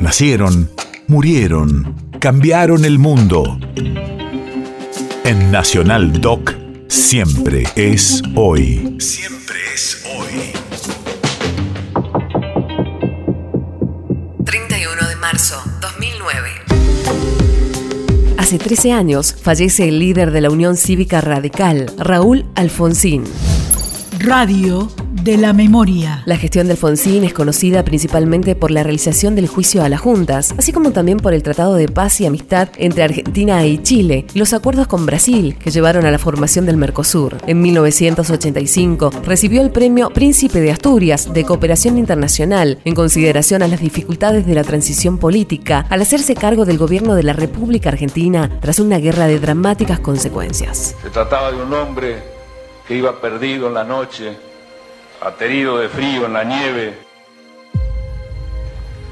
Nacieron, murieron, cambiaron el mundo. En Nacional Doc, siempre es hoy. Siempre es hoy. 31 de marzo 2009. Hace 13 años fallece el líder de la Unión Cívica Radical, Raúl Alfonsín. Radio de la memoria. La gestión de Alfonsín es conocida principalmente por la realización del juicio a las juntas, así como también por el Tratado de Paz y Amistad entre Argentina y Chile y los acuerdos con Brasil que llevaron a la formación del Mercosur. En 1985 recibió el premio Príncipe de Asturias de Cooperación Internacional en consideración a las dificultades de la transición política al hacerse cargo del gobierno de la República Argentina tras una guerra de dramáticas consecuencias. Se trataba de un hombre que iba perdido en la noche aterido de frío en la nieve,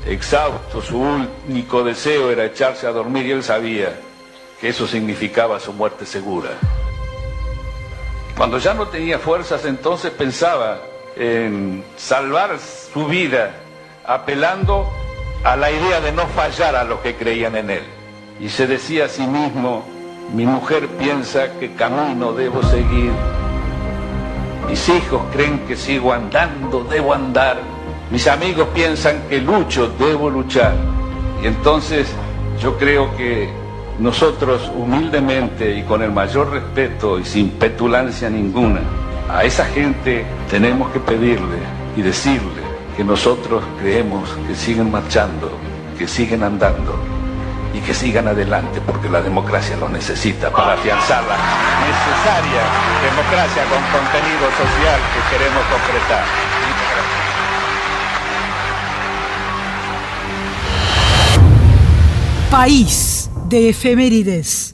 exhausto, su único deseo era echarse a dormir y él sabía que eso significaba su muerte segura. Cuando ya no tenía fuerzas, entonces pensaba en salvar su vida, apelando a la idea de no fallar a los que creían en él. Y se decía a sí mismo, mi mujer piensa que camino debo seguir mis hijos creen que sigo andando, debo andar. Mis amigos piensan que lucho, debo luchar. Y entonces yo creo que nosotros humildemente y con el mayor respeto y sin petulancia ninguna, a esa gente tenemos que pedirle y decirle que nosotros creemos que siguen marchando, que siguen andando y que sigan adelante porque la democracia lo necesita para afianzar la necesaria democracia con contenido social que queremos concretar. País de efemérides.